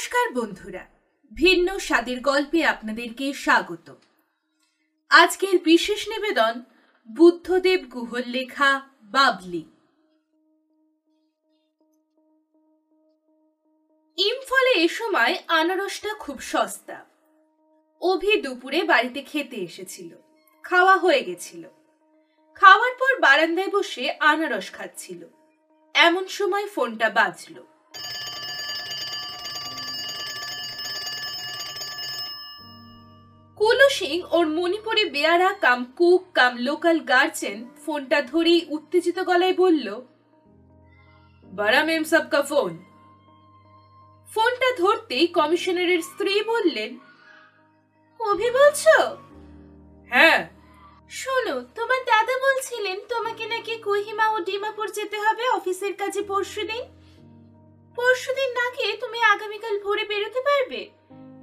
নমস্কার বন্ধুরা, ভিন্ন স্বাদের গল্পে আপনাদেরকে স্বাগত। আজকের বিশেষ নিবেদন বুদ্ধদেব গুহর লেখা বাবলি। ইমফলে এ সময় আনারসটা খুব সস্তা। অভি দুপুরে বাড়িতে খেতে এসেছিল, খাওয়া হয়ে গেছিল। খাওয়ার পর বারান্দায় বসে আনারস খাচ্ছিল। এমন সময় ফোনটা বাজলো। কুলো সিং ওর Manipuri বেয়ারা cum cook cum local guardian ফোনটা ধরেই উত্তেজিত গলায় বলল বড়া মেম সবকা ফোন। ফোনটা ধরতেই কমিশনারের স্ত্রী বললেন অভি বলছো? হ্যাঁ। শোনো তোমার দাদা বলছিলেন তোমাকে নাকি কোহিমা ও ডিমাপুর যেতে হবে অফিসের কাজে পরশুদিন। পরশুদিন না গিয়ে তুমি আগামীকাল ভোরে বেরোতে পারবে।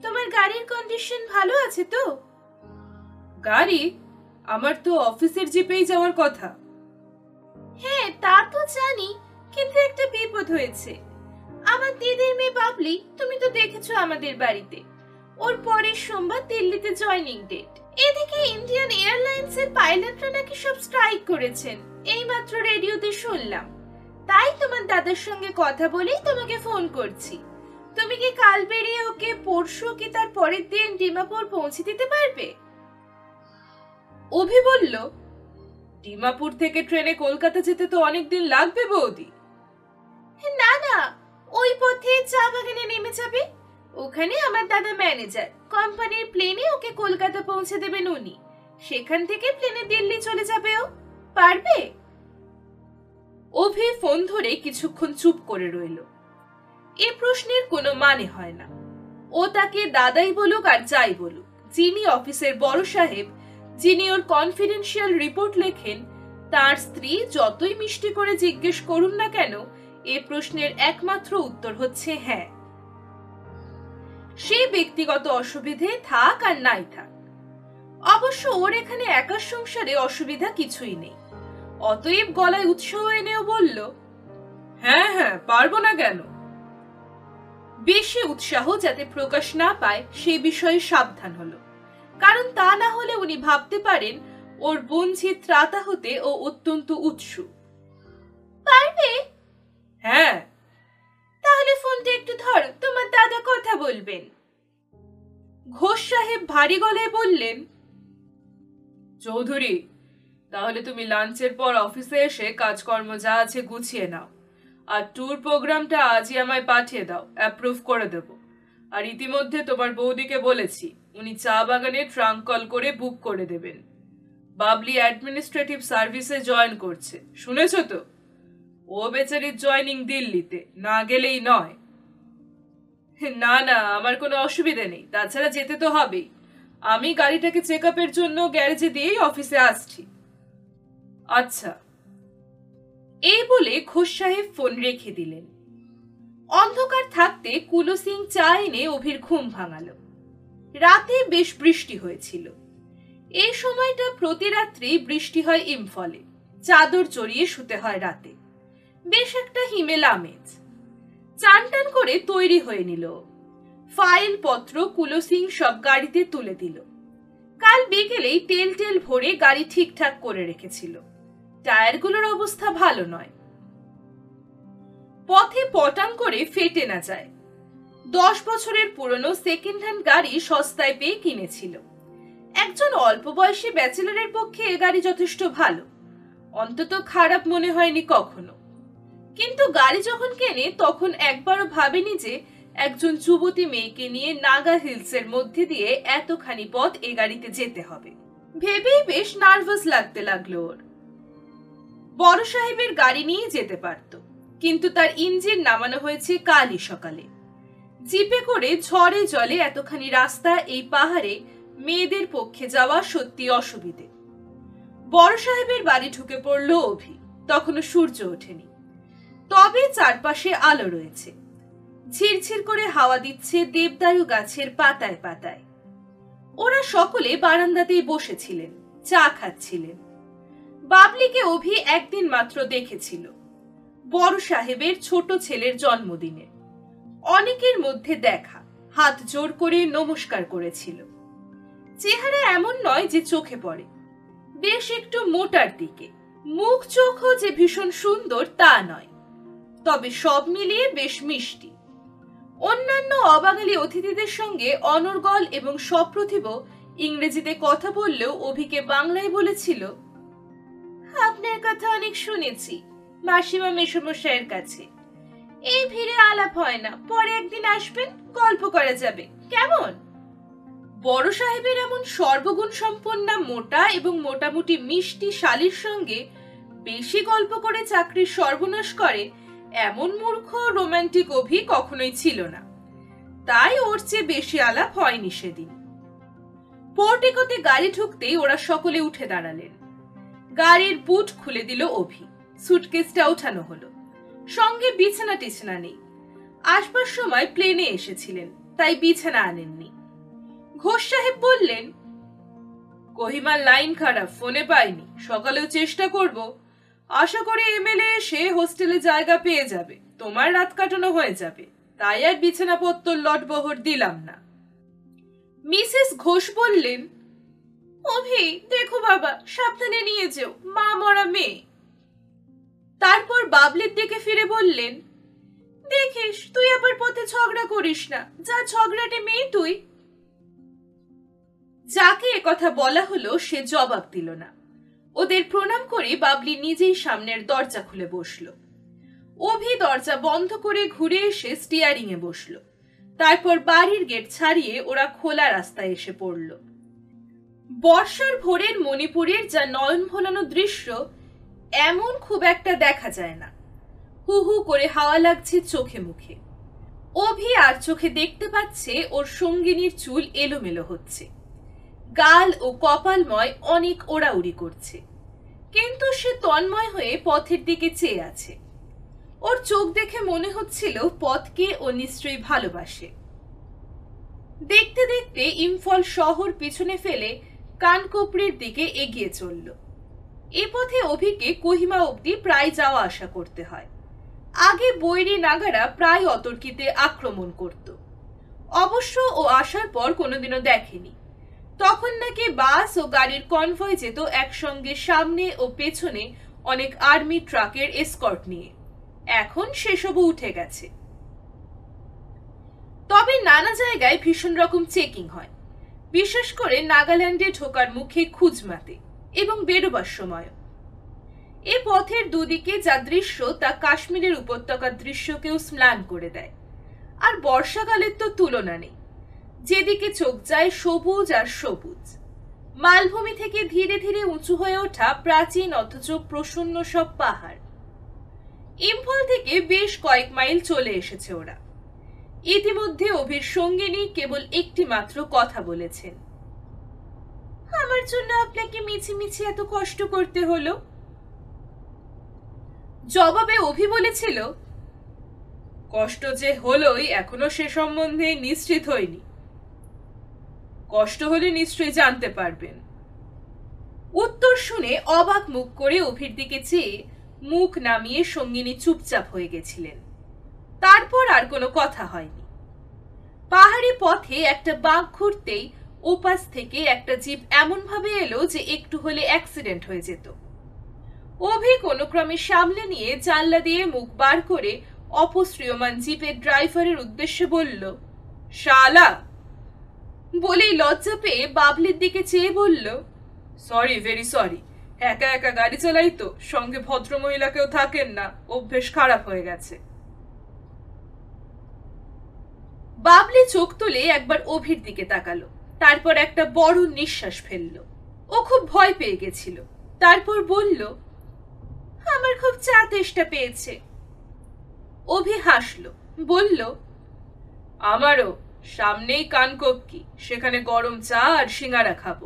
তোমার গাড়ির কন্ডিশন ভালো আছে তো? গাড়ি? আমার তো অফিসের জিপেই যাওয়ার কথা। হ্যাঁ তা তো জানি, কিন্তু একটা বিপদ হয়েছে। আমার দিদির মেয়ে বাবলি, তুমি তো দেখেছ আমাদের বাড়িতে। ওর পরের সোমবার দিল্লিতে জয়নিং ডেট এদিকে ইন্ডিয়ান এয়ারলাইন্স এর পাইলটরা নাকি সব স্ট্রাইক করেছেন। এইমাত্র রেডিওতে শুনলাম। তাই তোমার দাদার সঙ্গে কথা বলেই তোমাকে ফোন করছি। তুমি কি কাল বেরিয়ে ওকে পরশু কি তার পরের দিন ডিমাপুর পৌঁছে দিতে পারবে? অভি বলল, ডিমাপুর থেকে ট্রেনে কলকাতা যেতে তো অনেক দিন লাগবে বৌদি। না না, ওই পথে চা বাগানে নেমে যাবে। ওখানে আমার দাদা ম্যানেজার, কোম্পানির প্লেনে ওকে কলকাতা পৌঁছে দেবেন উনি। সেখান থেকে প্লেনে দিল্লি চলে যাবে ও। পারবে? অভি ফোন ধরে কিছুক্ষণ চুপ করে রইল। এ প্রশ্নের কোনো মানে হয় না। ও তাকে দাদাই বলুক আর যাই বলুক, যিনি অফিসের বড় সাহেব, যিনি ওর কনফিডেন্সিয়াল রিপোর্ট লেখেন, তার স্ত্রী যতই মিষ্টি করে জিজ্ঞেস করুন না কেন, এ প্রশ্নের একমাত্র উত্তর হচ্ছে হ্যাঁ। সে ব্যক্তিগত অসুবিধে থাক আর নাই থাক। অবশ্য ওর এখানে একার সংসারে অসুবিধা কিছুই নেই। অতএব গলায় উৎসাহ এনেও বলল হ্যাঁ হ্যাঁ পারব না কেন? বেশি উৎসাহ যাতে প্রকাশ না পায় সে বিষয়ে সাবধান হলো। কারণ তা না হলে উনি ভাবতে পারেন ওর বঞ্চিত ত্রাতা হতে ও অত্যন্ত উৎসুক পারবে? হ্যাঁ। তাহলে ফোনটা একটু ধরো তোমার দাদা কথা বলবেন। ঘোষ সাহেব ভারী গলায় বললেন চৌধুরী তাহলে তুমি লাঞ্চের পর অফিসে এসে কাজকর্ম যা আছে গুছিয়ে নাও। আর ট্যুর প্রোগ্রামটা আজই আমায় পাঠিয়ে দাও অ্যাপ্রুভ করে দেব। আর ইতিমধ্যে তোমার বৌদিকে বলেছি, উনি চা বাগানে ট্রাঙ্ক কল করে বুক করে দেবেন। বাবলি অ্যাডমিনিস্ট্রেটিভ সার্ভিসে জয়েন করছে, শুনেছো তো? ও বেচারির জয়নিং দিল্লিতে, না গেলেই নয়। না না, আমার কোনো অসুবিধে নেই, তাছাড়া যেতে তো হবেই। আমি গাড়িটাকে চেক আপের জন্য গ্যারেজে দিয়েই অফিসে আসছি। আচ্ছা এই বলে ঘোষ সাহেব ফোন রেখে দিলেন। অন্ধকার থাকতে কুলো সিং চা এনে অভির ঘুম ভাঙালো। রাতে বেশ বৃষ্টি হয়েছিল। এই সময়টা প্রতি রাত্রি বৃষ্টি হয় ইমফলে। চাদর জড়িয়ে শুতে হয় রাতে। বেশ একটা হিমেল আমেজ চান টান করে তৈরি হয়ে নিল। ফাইল পত্র কুলো সিং সব গাড়িতে তুলে দিল। কাল বিকেলেই তেল টেল ভরে গাড়ি ঠিকঠাক করে রেখেছিল। টায়ারগুলোর অবস্থা ভালো নয়। পথে পটান করে ফেটে না যায়। দশ বছরের পুরনো সেকেন্ড হ্যান্ড গাড়ি সস্তায় পেয়ে কিনেছিল। একজন অল্প বয়সী ব্যাচেলরের পক্ষে এ গাড়ি যথেষ্ট ভালো। অন্তত খারাপ মনে হয়নি কখনো। কিন্তু গাড়ি যখন কেনে, তখন একবারও ভাবেনি যে একজন যুবতী মেয়েকে নিয়ে নাগা হিলসের মধ্যে দিয়ে এতখানি পথ এ গাড়িতে যেতে হবে। ভেবেই বেশ নার্ভাস লাগতে লাগল ওর। বড় সাহেবের গাড়ি নিয়ে যেতে পারত, কিন্তু তার ইঞ্জিন নামানো হয়েছে কালই সকালে। জিপে করে ঝড়ে জলে এতখানি রাস্তা এই পাহাড়ে মেয়েদের পক্ষে যাওয়া সত্যি অসুবিধে। বড় সাহেবের বাড়ি ঢুকে পড়ল অভি, তখনও সূর্য ওঠেনি। তবে চারপাশে আলো রয়েছে। ঝিরঝির করে হাওয়া দিচ্ছে দেবদারু গাছের পাতায় পাতায়। ওরা সকলে বারান্দাতেই বসেছিলেন, চা খাচ্ছিলেন। বাবলিকে অভি একদিন মাত্র দেখেছিল। বড় সাহেবের ছোট ছেলের জন্মদিনে। অনেকের মধ্যে দেখা, হাত জোর করে নমস্কার করেছিল। চেহারা এমন নয় যে চোখে পড়ে। বেশ একটু মোটার দিকে। মুখ চোখও যে ভীষণ সুন্দর তা নয়। তবে সব মিলিয়ে বেশ মিষ্টি। অন্যান্য অবাঙালি অতিথিদের সঙ্গে অনর্গল এবং সপ্রতিভ ইংরেজিতে কথা বললেও অভিকে বাংলায় বলেছিল আপনার কথা অনেক শুনেছি, মাসিমা মেসমশাইয়ের কাছে। এই ভিড়ে আলাপ হয় না, পরে একদিন আসবেন, গল্প করা যাবে। কেমন? বড় সাহেবের এমন সর্বগুণ সম্পন্না মোটা এবং মোটামুটি মিষ্টি শালির সঙ্গে বেশি গল্প করে চাকরির সর্বনাশ করে, এমন মূর্খ, রোমান্টিক অভি কখনোই ছিল না। তাই ওর চেয়ে বেশি আলাপ হয়নি সেদিন। পোর্টিকোতে গাড়ি ঢুকতেই ওরা সকলে উঠে দাঁড়ালেন। গাড়ির বুট খুলে দিল অভি। সুটকেসটা ওঠানো হলো। সঙ্গে বিছানা টিছানা নেই। আসবার সময় প্লেনে এসেছিলেন, তাই বিছানা আনেননি। ঘোষ সাহেব বললেন, কহিমার লাইন খারাপ ফোনে পাইনি, সকালেও চেষ্টা করব। আশা করি এমএলএ এসে হোস্টেলে জায়গা পেয়ে যাবে। তোমার রাত কাটানো হয়ে যাবে, তাই আর বিছানাপত্র লটবহর দিলাম না। মিসেস ঘোষ বললেন অভি, দেখো বাবা, সাবধানে নিয়ে যেও, মা মরা মেয়ে। তারপর বাবলির দিকে ফিরে বললেন, দেখিস, তুই আবার পথে ঝগড়া করিস না, যা ঝগড়াটে মেয়ে তুই। যাকে কথা বলা হলো, সে জবাব দিল না। ওদের প্রণাম করে বাবলি নিজেই সামনের দরজা খুলে বসল। অভি দরজা বন্ধ করে ঘুরে এসে স্টিয়ারিং এ বসল। তারপর বাড়ির গেট ছাড়িয়ে ওরা খোলা রাস্তায় এসে পড়ল। বর্ষার ভোরের মণিপুরের যা নয়ন ভোলানো দৃশ্য, এমন খুব একটা দেখা যায় না। হু হু করে হাওয়া লাগছে চোখে মুখে। অভি আর চোখে দেখতে পাচ্ছে ওর সঙ্গিনীর চুল এলোমেলো হচ্ছে। গাল ও কপালময় অনেক ওড়াউড়ি করছে। কিন্তু সে তন্ময় হয়ে পথের দিকে চেয়ে আছে। ওর চোখ দেখে মনে হচ্ছিল পথকে ও নিশ্চয়ই ভালোবাসে। দেখতে দেখতে ইম্ফল শহর পিছনে ফেলে কানকোপড়ির দিকে এগিয়ে চলল। এ পথে অভিকে কহিমা অবধি প্রায় যাওয়া আসা করতে হয়। আগে বৈরি নাগারা প্রায় অতর্কিতে আক্রমণ করত। অবশ্য ও আসার পর কোনোদিনও দেখেনি। তখন নাকি বাস ও গাড়ির কনভয় যেত একসঙ্গে সামনে ও পেছনে অনেক আর্মি ট্রাকের এসকর্ট নিয়ে। এখন সেসবও উঠে গেছে। তবে নানা জায়গায় ভীষণ রকম চেকিং হয়। বিশেষ করে নাগাল্যান্ডে ঢোকার মুখে খুঁজমাতে এবং বেরোবার সময়। এ পথের দুদিকে যা দৃশ্য তা কাশ্মীরের উপত্যকার দৃশ্যকেও স্নান করে দেয়। আর বর্ষাকালের তো তুলনা নেই। যেদিকে চোখ যায় সবুজ আর সবুজ। মালভূমি থেকে ধীরে ধীরে উঁচু হয়ে ওঠা প্রাচীন অথচ প্রসন্ন সব পাহাড়। ইম্ফল থেকে বেশ কয়েক মাইল চলে এসেছে ওরা। ইতিমধ্যে অভির সঙ্গিনী কেবল একটি মাত্র কথা বলেছেন। আমার জন্য আপনাকে মিছি মিছি এত কষ্ট করতে হলো? জবাবে অভি বলেছিল, কষ্ট যে হলোই এখনও সে সম্বন্ধে নিশ্চিত হয়নি। কষ্ট হলে নিশ্চয়ই জানতে পারবেন। উত্তর শুনে অবাক মুখ করে অভির দিকে চেয়ে মুখ নামিয়ে সঙ্গিনী চুপচাপ হয়ে গেছিলেন। তারপর আর কোনো কথা হয়নি। পাহাড়ি পথে একটা বাঘ ঘুরতেই ওপাশ থেকে একটা জিপ এমন ভাবে এলো যে একটু হলে অ্যাক্সিডেন্ট হয়ে যেত। অভি কোনো ক্রমে সামলে নিয়ে জানলা দিয়ে মুখ বার করে অপশ্রিয়মান জিপের ড্রাইভারের উদ্দেশ্যে বলল, শালা! বলেই লজ্জা পেয়ে বাবলির দিকে চেয়ে বলল সরি ভেরি সরি একা একা গাড়ি চালাই তো, সঙ্গে ভদ্র মহিলাকেও থাকেন না। অভ্যেস খারাপ হয়ে গেছে। বাবলি চোখ তুলে একবার অভির দিকে তাকালো। তারপর একটা বড় নিঃশ্বাস ফেলল। ও খুব ভয় পেয়ে গেছিল। তারপর বলল, আমার খুব চা তেষ্টা পেয়েছে। অভি হাসল, বলল, আমারও, সামনেই কানকক্ষি সেখানে গরম চা আর সিঙ্গারা খাব।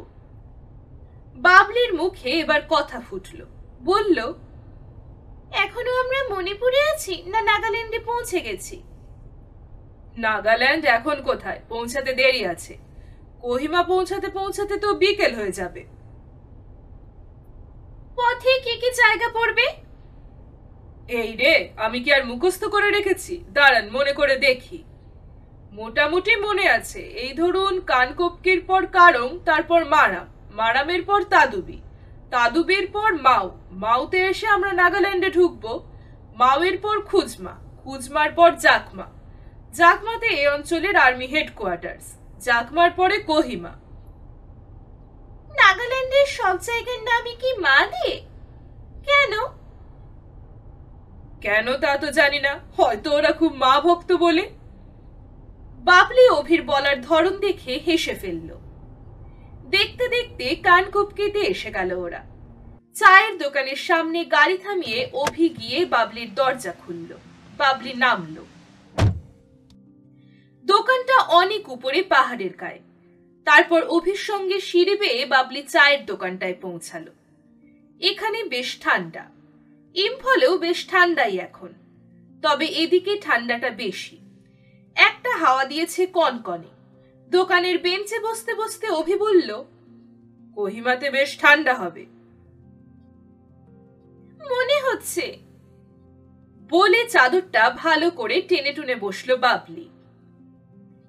বাবলির মুখে এবার কথা ফুটল। বলল, এখনও আমরা মণিপুরে আছি না নাগাল্যান্ডে পৌঁছে গেছি? নাগাল্যান্ড এখন কোথায়? পৌঁছাতে দেরি আছে। কোহিমা পৌঁছাতে পৌঁছাতে তো বিকেল হয়ে যাবে। পথে কি কি জায়গা পড়বে? এই রে আমি কি আর মুখস্থ করে রেখেছি? দাঁড়ান মনে করে দেখি। মোটামুটি মনে আছে। এই ধরুন কানকপকির পর কারং তারপর মারাম। মারামের পর তাদুবি। তাদুবির পর মাও। মাউতে এসে আমরা নাগাল্যান্ডে ঢুকবো। মাওয়ের পর খুজমা। খুজমার পর জাকমা। জাকমাতে এই অঞ্চলের আর্মি হেডকোয়ার্টার্স। জাকমার পরে কোহিমা। নাগাল্যান্ডের সব জায়গার নামই কি মা দিয়ে কেন? কেন তা তো জানি না। হয়তো ওরা খুব মা ভক্ত বলে। বাবলি অভির বলার ধরন দেখে হেসে ফেলল। দেখতে দেখতে কান কুপকিতে এসে গেল ওরা। চায়ের দোকানের সামনে গাড়ি থামিয়ে অভি গিয়ে বাবলির দরজা খুলল। বাবলি নামলো। দোকানটা অনেক উপরে পাহাড়ের গায়ে। তারপর অভির সঙ্গে সিঁড়ি বেয়ে বাবলি চায়ের দোকানটায় পৌঁছালো। এখানে বেশ ঠান্ডা। ইম্ফলেও বেশ ঠান্ডাই এখন। তবে এদিকে ঠান্ডাটা বেশি। একটা হাওয়া দিয়েছে কনকনে। দোকানের বেঞ্চে বসতে বসতে অভি বলল, কোহিমাতে বেশ ঠান্ডা হবে। মনে হচ্ছে। বলে চাদরটা ভালো করে টেনে টুনে বসল বাবলি।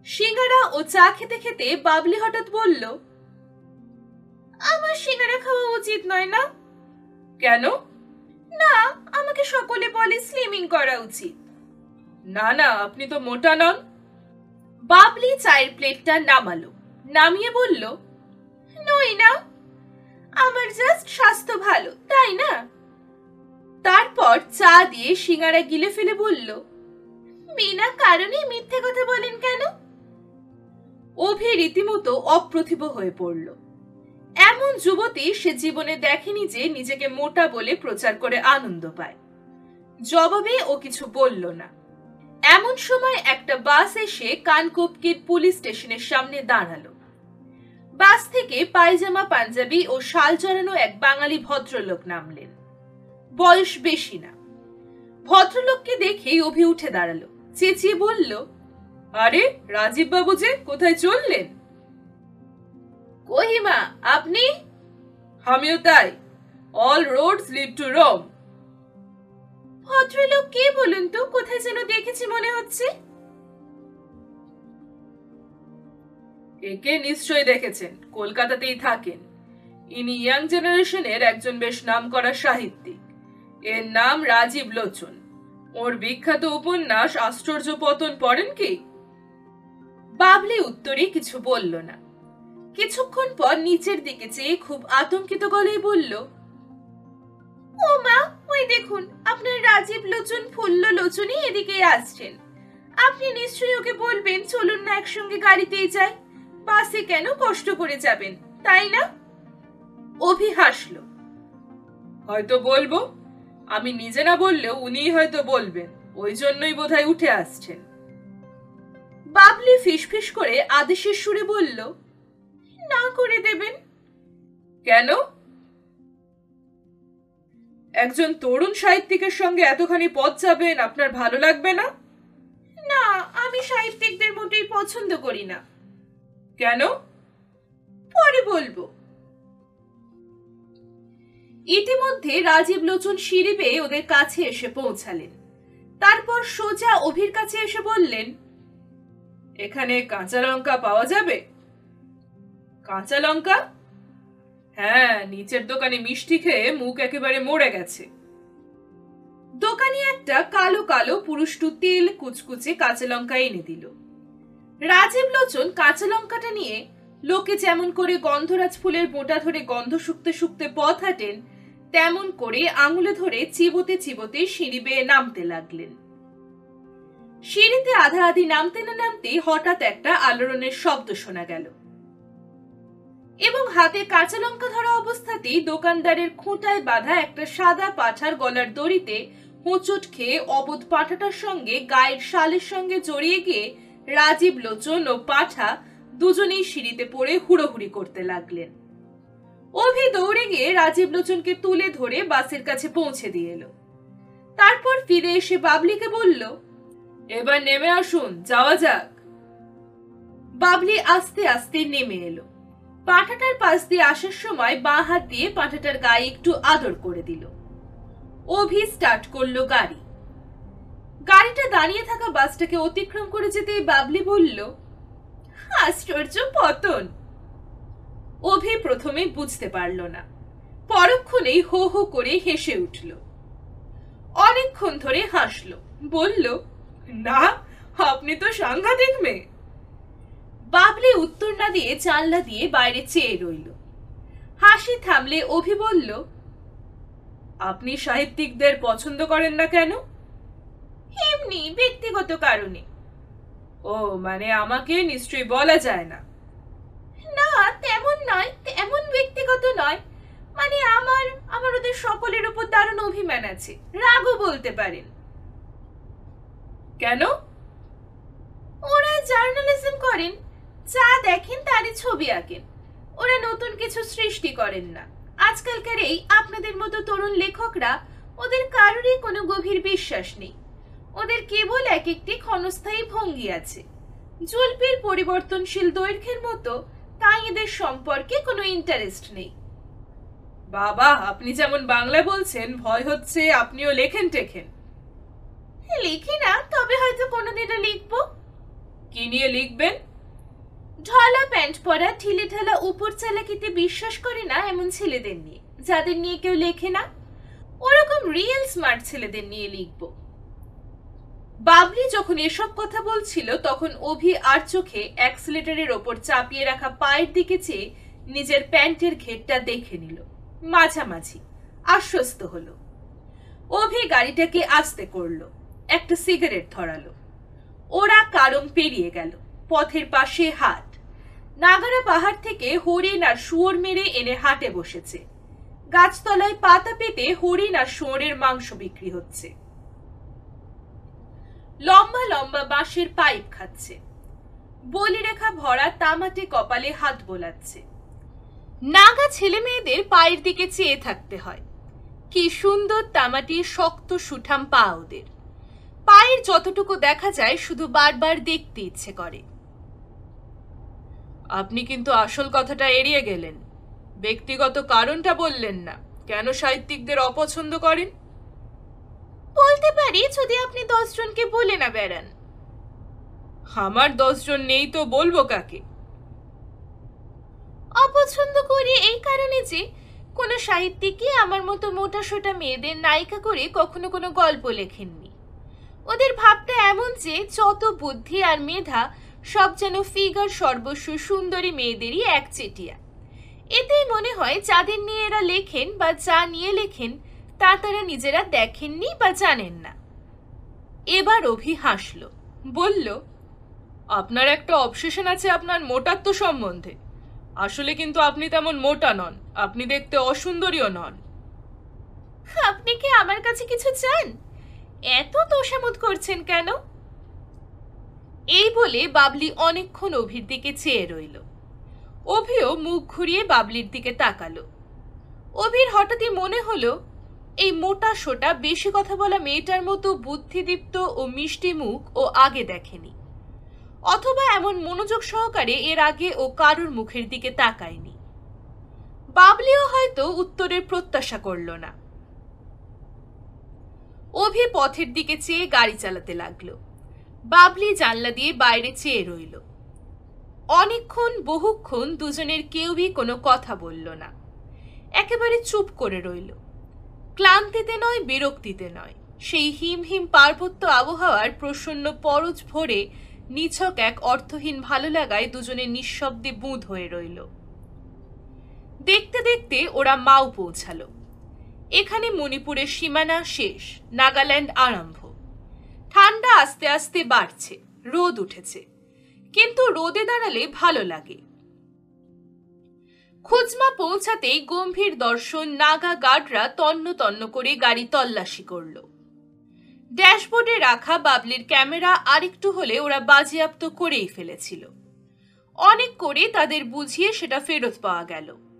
সিঙ্গারা ও চা খেতে খেতে বাবলি হঠাৎ বলল, আমার সিঙ্গারা খাওয়া উচিত নয় না? কেন? না, আমাকে সকলে বলে স্লিমিং করা উচিত। না না, আপনি তো মোটা নন। বাবলি চায়ের প্লেটটা নামালো, নামিয়ে বলল, নই না, আমার জাস্ট স্বাস্থ্য ভালো, তাই না? তারপর চা দিয়ে সিঙ্গারা গিলে ফেলে বলল, বিনা কারণে মিথ্যে কথা বলেন কেন? অভি রীতিমতো অপ্রতিভ হয়ে পড়ল। এমন যুবতী সে জীবনে দেখেনি যে নিজেকে মোটা বলে প্রচার করে আনন্দ পায়। জবাবে ও কিছু বলল না। এমন সময় একটা বাস এসে কানকোপকির পুলিশ স্টেশনের সামনে দাঁড়াল। বাস থেকে পায়জামা, পাঞ্জাবি ও শাল জড়ানো এক বাঙালি ভদ্রলোক নামলেন। বয়স বেশি না। ভদ্রলোককে দেখেই অভি উঠে দাঁড়াল। চেঁচিয়ে বলল আরে রাজীব বাবু যে কোথায় চললেন? কহিমা আপনি? আমিও তাই। All roads lead to Rome ভদ্রলোক কে বলুন তো কোথায় যেন দেখেছি মনে হচ্ছে? একে নিশ্চয়ই দেখেছেন কলকাতাতেই থাকেন। ইনি ইয়াং জেনারেশনের একজন বেশ নামকরা সাহিত্যিক। এর নাম রাজীব লোচন। ওর বিখ্যাত উপন্যাস আশ্চর্য পতন পড়েন কি? বাবলি উত্তরে কিছু বলল না। কিছুক্ষণ পর নিচের দিকে চেয়ে খুব আতঙ্কিত গলায় বলল, ও মা, ওই দেখুন, আপনার রাজীব লোচন, ফুল্ল লোচনই এদিকে আসছেন। আপনি নিশ্চয়ই ওকে বলবেন, চলুন না একসঙ্গে গাড়িতেই যাই। বাসে কেন কষ্ট করে যাবেন, তাই না? অভি হাসল, হয়তো বলব, আমি নিজে না বললেও উনিই হয়তো বলবেন, ওই জন্যই বোধহয় উঠে আসছেন। বাবলি ফিসফিস করে আদেশের সুরে বলল, না করে দেবেন। কেন? একজন তরুণ সাহিত্যিকের সঙ্গে এতখানি পথ যাবেন আপনার ভালো লাগবে না? না, আমি সাহিত্যিকদের মোটেই পছন্দ করি না। কেন? পরে বলব। ইতিমধ্যে রাজীব লোচন সিঁড়ি ওদের কাছে এসে পৌঁছালেন। তারপর সোজা অভির কাছে এসে বললেন এখানে কাঁচা লঙ্কা পাওয়া যাবে? কাঁচা লঙ্কা? হ্যাঁ নিচের দোকানে মিষ্টি খেয়ে মুখ একেবারে মরে গেছে। দোকানি একটা কালো কালো পুরুষ্টু তেল কুচকুচে কাঁচা লঙ্কা এনে দিল। রাজীব লোচন কাঁচা লঙ্কাটা নিয়ে লোকে যেমন করে গন্ধরাজ ফুলের বোটা ধরে গন্ধ শুকতে শুকতে পথ হাঁটেন, তেমন করে আঙুলে ধরে চিবোতে চিবোতে সিঁড়ি বেয়ে নামতে লাগলেন। সিঁড়িতে আধা আধি নামতে না নামতে হঠাৎ একটা আলোড়নের শব্দ শোনা গেল। এবং হাতে কাঁচা লঙ্কা ধরা অবস্থাতেই দোকানদারের খুঁটায় বাঁধা একটা সাদা পাঠার গলার দড়িতে হোঁচট খেয়ে অবোধ পাঠাটার সঙ্গে গায়ের শালের সঙ্গে জড়িয়ে গিয়ে রাজীব লোচন ও পাঠা দুজনেই সিঁড়িতে পড়ে হুড়োহুড়ি করতে লাগলেন। অভি দৌড়ে গিয়ে রাজীব লোচনকে তুলে ধরে বাসের কাছে পৌঁছে দিয়ে এলো। তারপর ফিরে এসে বাবলিকে বলল এবার নেমে আসুন, যাওয়া যাক। বাবলি আস্তে আস্তে নেমে এলো। পাঠাটার পাশ দিয়ে আসার সময় বাঁ হাত দিয়ে পাঠাটার গায়ে একটু আদর করে দিল। অভি স্টার্ট করল গাড়ি। গাড়িটা দাঁড়িয়ে থাকা বাসটাকে অতিক্রম করে যেতেই বাবলি বলল, আশ্চর্য পতন! অভি প্রথমে বুঝতে পারল না। পরক্ষণেই হো হো করে হেসে উঠল। অনেকক্ষণ ধরে হাসল, বলল না আপনি তো সাংঘাতিক মেয়ে। বাবলি উত্তর না দিয়ে জানলা দিয়ে বাইরে চেয়ে রইল। হাসি থামলে অভি বলল আপনি সাহিত্যিকদের পছন্দ করেন না কেন? এমনি ব্যক্তিগত কারণে। ও মানে আমাকে নিশ্চয়ই বলা যায় না? না তেমন নয় তেমন ব্যক্তিগত নয়। মানে আমার আমার ওদের সকলের উপর দারুণ অভিমান আছে রাগও বলতে পারেন। কেন? ওরা জার্নালিজম করেন, যা দেখেন তারই ছবি আঁকেন। ওরা নতুন কিছু সৃষ্টি করেন না। আজকালকার এই আপনাদের মতো তরুণ লেখকরা ওদের কারোরই কোনো গভীর বিশ্বাস নেই। ওদের কেবল এক একটি ক্ষণস্থায়ী ভঙ্গি আছে। জুলপির পরিবর্তনশীল দৈর্ঘ্যের মতো তাই এদের সম্পর্কে কোনো ইন্টারেস্ট নেই। বাবা, আপনি যেমন বাংলা বলছেন, ভয় হচ্ছে আপনিও লেখেন টেখেন লিখি না তবে হয়তো কোনোদিনও লিখব। কি নিয়ে লিখবেন? ঢলা প্যান্ট পরা ঠিলে ঢালা উপর চালাকিতে বিশ্বাস করে না এমন ছেলেদের নিয়ে যাদের নিয়ে কেউ লেখে না। ওরকম রিয়েল স্মার্ট ছেলেদের নিয়ে লিখব। বাবলি যখন এসব কথা বলছিল তখন অভি আর চোখে অ্যাক্সিলেটারের ওপর চাপিয়ে রাখা পায়ের দিকে চেয়ে নিজের প্যান্টের ঘেরটা দেখে নিল। মাঝামাঝি আশ্বস্ত হলো। অভি গাড়িটাকে আস্তে করল। একটা সিগারেট ধরালো। ওরা কারম পেরিয়ে গেল, পথের পাশে হাট। নাগারা পাহাড় থেকে হরিণ আর শুয়োর মেরে এনে হাটে বসেছে। গাছতলায় পাতা পেতে হরিণ আর শুয়োরের মাংস বিক্রি হচ্ছে। লম্বা লম্বা বাঁশের পাইপ খাচ্ছে। বলিরেখা ভরা তামাটে কপালে হাত বোলাচ্ছে। নাগা ছেলে মেয়েদের পায়ের দিকে চেয়ে থাকতে হয়। কি সুন্দর তামাটি শক্ত সুঠাম পা ওদের। পায়ের যতটুকু দেখা যায়, শুধু বারবার দেখতে ইচ্ছে করে। আপনি কিন্তু আসল কথাটা এড়িয়ে গেলেন। ব্যক্তিগত কারণটা বললেন না। কেন সাহিত্যিকদের অপছন্দ করেন? বলতে পারি, যদি আপনি দশজনকে বলে না বেড়ান। আমার দশজন নেই তো বলব কাকে? অপছন্দ করি এই কারণে যে, কোনো সাহিত্যিকই আমার মতো মোটা সোটা মেয়েদের নায়িকা করে কখনো কোনো গল্প লেখেননি। ওদের ভাবটা এমন যে যত বুদ্ধি আর মেধা, সব যেন ফিগার সর্বস্ব সুন্দরী মেয়েদেরই একচেটিয়া এতেই মনে হয় যাদের নিয়ে এরা লেখেন বা যা নিয়ে লেখেন, তা তারা নিজেরা দেখেননি বা জানেন না। এবার অভি হাসল, বলল, আপনার একটা অবসেশন আছে আপনার মোটাত্ব সম্বন্ধে। আসলে কিন্তু আপনি তেমন মোটা নন, আপনি দেখতে অসুন্দরীও নন। আপনি কি আমার কাছে কিছু চান? এত তোষামত করছেন কেন? এই বলে বাবলি অনেকক্ষণ অভির দিকে চেয়ে রইল। অভিও মুখ ঘুরিয়ে বাবলির দিকে তাকালো। অভির হঠাৎই মনে হলো, এই মোটা সোটা বেশি কথা বলা মেয়েটার মতো বুদ্ধিদীপ্ত ও মিষ্টি মুখ ও আগে দেখেনি। অথবা এমন মনোযোগ সহকারে এর আগে ও কারুর মুখের দিকে তাকায়নি। বাবলিও হয়তো উত্তরের প্রত্যাশা করল না। অভি পথের দিকে চেয়ে গাড়ি চালাতে লাগল। বাবলি জানলা দিয়ে বাইরে চেয়ে রইল। অনেকক্ষণ, বহুক্ষণ দুজনের কেউই কোনো কথা বলল না। একেবারে চুপ করে রইল। ক্লান্তিতে নয়, বিরক্তিতে নয়। সেই হিম হিম পার্বত্য আবহাওয়ার প্রসন্ন পরজ ভরে নিছক এক অর্থহীন ভালো লাগায় দুজনে নিঃশব্দে বুঁদ হয়ে রইল। দেখতে দেখতে ওরা মাও পৌঁছালো। এখানে মণিপুরের সীমানা শেষ, নাগাল্যান্ড আরম্ভ। ঠান্ডা আস্তে আস্তে বাড়ছে, রোদ উঠেছে। কিন্তু রোদে দাঁড়ালে ভালো লাগে। খুজমা পৌঁছাতেই গম্ভীর দর্শন নাগা গার্ডরা তন্ন তন্ন করে গাড়ি তল্লাশি করল। ড্যাশবোর্ডে রাখা বাবলির ক্যামেরা আরেকটু হলে ওরা বাজেয়াপ্ত করেই ফেলেছিল। অনেক করে তাদের বুঝিয়ে সেটা ফেরত পাওয়া গেল।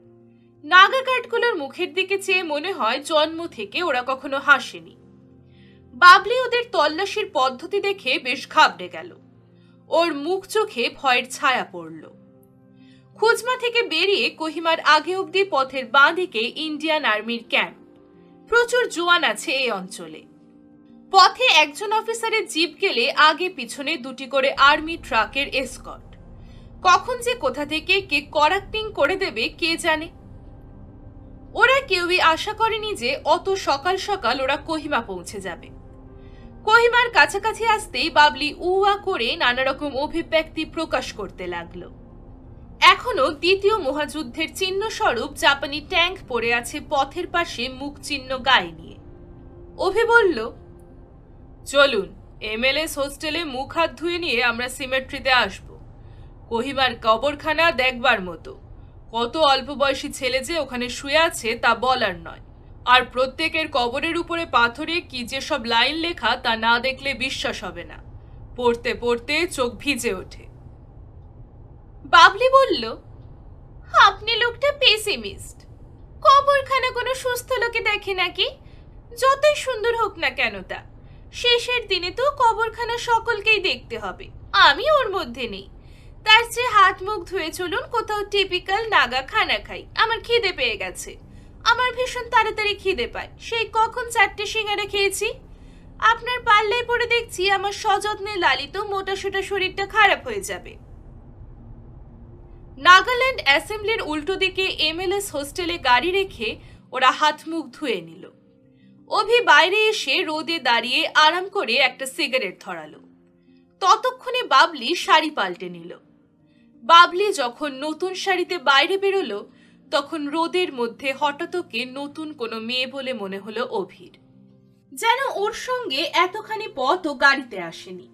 নাগা গার্ডগুলোর মুখের দিকে চেয়ে মনে হয় জন্ম থেকে ওরা কখনো হাসেনি। বাবলি ওদের তল্লাশির পদ্ধতি দেখে বেশ ঘাবড়ে গেল। ওর মুখ চোখে ভয়ের ছায়া পড়ল। খুজমা থেকে বেরিয়ে কোহিমার আগে অবধি পথের বাঁ দিকে ইন্ডিয়ান আর্মির ক্যাম্প। প্রচুর জোয়ান আছে এই অঞ্চলে। পথে একজন অফিসারের জিপ গেলে আগে পিছনে দুটি করে আর্মি ট্রাকের এসকট কখন যে কোথা থেকে কে করাক্টিং করে দেবে কে জানে? ওরা কেউই আশা করেনি যে অত সকাল সকাল ওরা কোহিমা পৌঁছে যাবে। কোহিমার কাছাকাছি আসতেই বাবলি উয়া করে নানা রকম অভিব্যক্তি প্রকাশ করতে লাগল। এখনও দ্বিতীয় মহাযুদ্ধের চিহ্ন স্বরূপ জাপানি ট্যাঙ্ক পড়ে আছে পথের পাশে মুখ চিহ্ন গায়ে নিয়ে। অভি বলল, চলুন, এমএলএস হোস্টেলে মুখ হাত ধুয়ে নিয়ে আমরা সিমেট্রিতে আসব। কোহিমার কবরখানা দেখবার মতো। কত অল্প বয়সী ছেলে যে ওখানে শুয়ে আছে তা বলার নয়। আর প্রত্যেকের কবরের উপরে পাথরে কি যে সব লাইন লেখা তা না দেখলে বিশ্বাস হবে না। পড়তে পড়তে চোখ ভিজে ওঠে। বাবলি বলল, আপনি লোকটা পেসিমিস্ট। কবরখানা কোনো সুস্থ লোকে দেখে নাকি? যতই সুন্দর হোক না কেন তা। শেষের দিনে তো কবরখানা সকলকেই দেখতে হবে। আমি ওর মধ্যে নেই। তার চেয়ে হাত মুখ ধুয়ে চলুন, কোথাও টিপিক্যাল নাগা খানা খাই। আমার খিদে পেয়ে গেছে। আমার ভীষণ তাড়াতাড়ি খিদে পায়। সেই কখন চারটে সিঙ্গারা খেয়েছি? আপনার পাল্লায় পড়ে দেখছি আমার সযত্নে লালিত মোটা সোটা শরীরটা খারাপ হয়ে যাবে। নাগাল্যান্ড অ্যাসেম্বলির উল্টো দিকে এমএলএস হোস্টেলে গাড়ি রেখে ওরা হাত মুখ ধুয়ে নিল। অভি বাইরে এসে রোদে দাঁড়িয়ে আরাম করে একটা সিগারেট ধরালো। ততক্ষণে বাবলি শাড়ি পাল্টে নিল। বাবলি যখন নতুন শাড়িতে বাইরে বেরোলো, তখন রোদের মধ্যে হঠাৎ ওকে নতুন কোনো মেয়ে বলে মনে হলো অভির। যেন ওর সঙ্গে এতখানি পথও গাড়িতে আসেনি।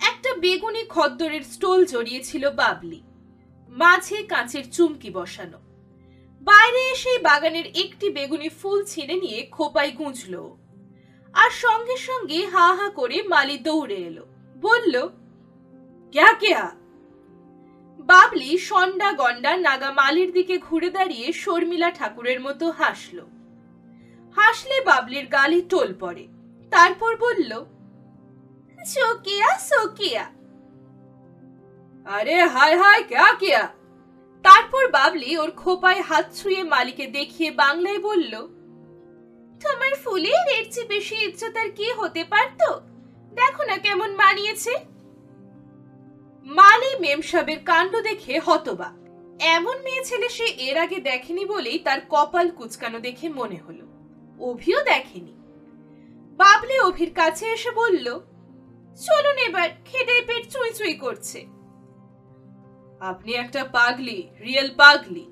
একটা বেগুনি খদ্দরের স্টোল জড়িয়েছিল বাবলি। মাঝে কাঁচের চুমকি বসানো। বাইরে এসে বাগানের একটি বেগুনি ফুল ছিঁড়ে নিয়ে খোপায় গুঁজল আর সঙ্গে সঙ্গে হা হা করে মালি দৌড়ে এলো। বলল, ক্যা কেয়া? বাবলি সন্ডা গন্ডা নাগা মালির দিকে ঘুরে দাঁড়িয়ে শর্মিলা ঠাকুরের মতো হাসল। হাসলে বাবলির গালে টোল পড়ে। তারপর বলল আরে, হায় হায় ক্যা কিয়া? তারপর বাবলি ওর খোপায় হাত ছুঁয়ে মালিকে দেখিয়ে বাংলায় বলল, তোমার ফুলের এর চেয়ে বেশি ইজ্জত তার কি হতে পারতো? দেখো না কেমন মানিয়েছে। মালি মেমসাবের কাণ্ড দেখে হতবাক। এমন মেয়ে ছেলে সে এর আগে দেখেনি বলেই তার কপাল কুচকানো দেখে মনে হলো। অভিও দেখেনি। বাবলি অভির কাছে এসে বলল, চলুন এবার, খেটে পেট চুই চুই করছে। আপনি একটা পাগলি, রিয়েল পাগলি।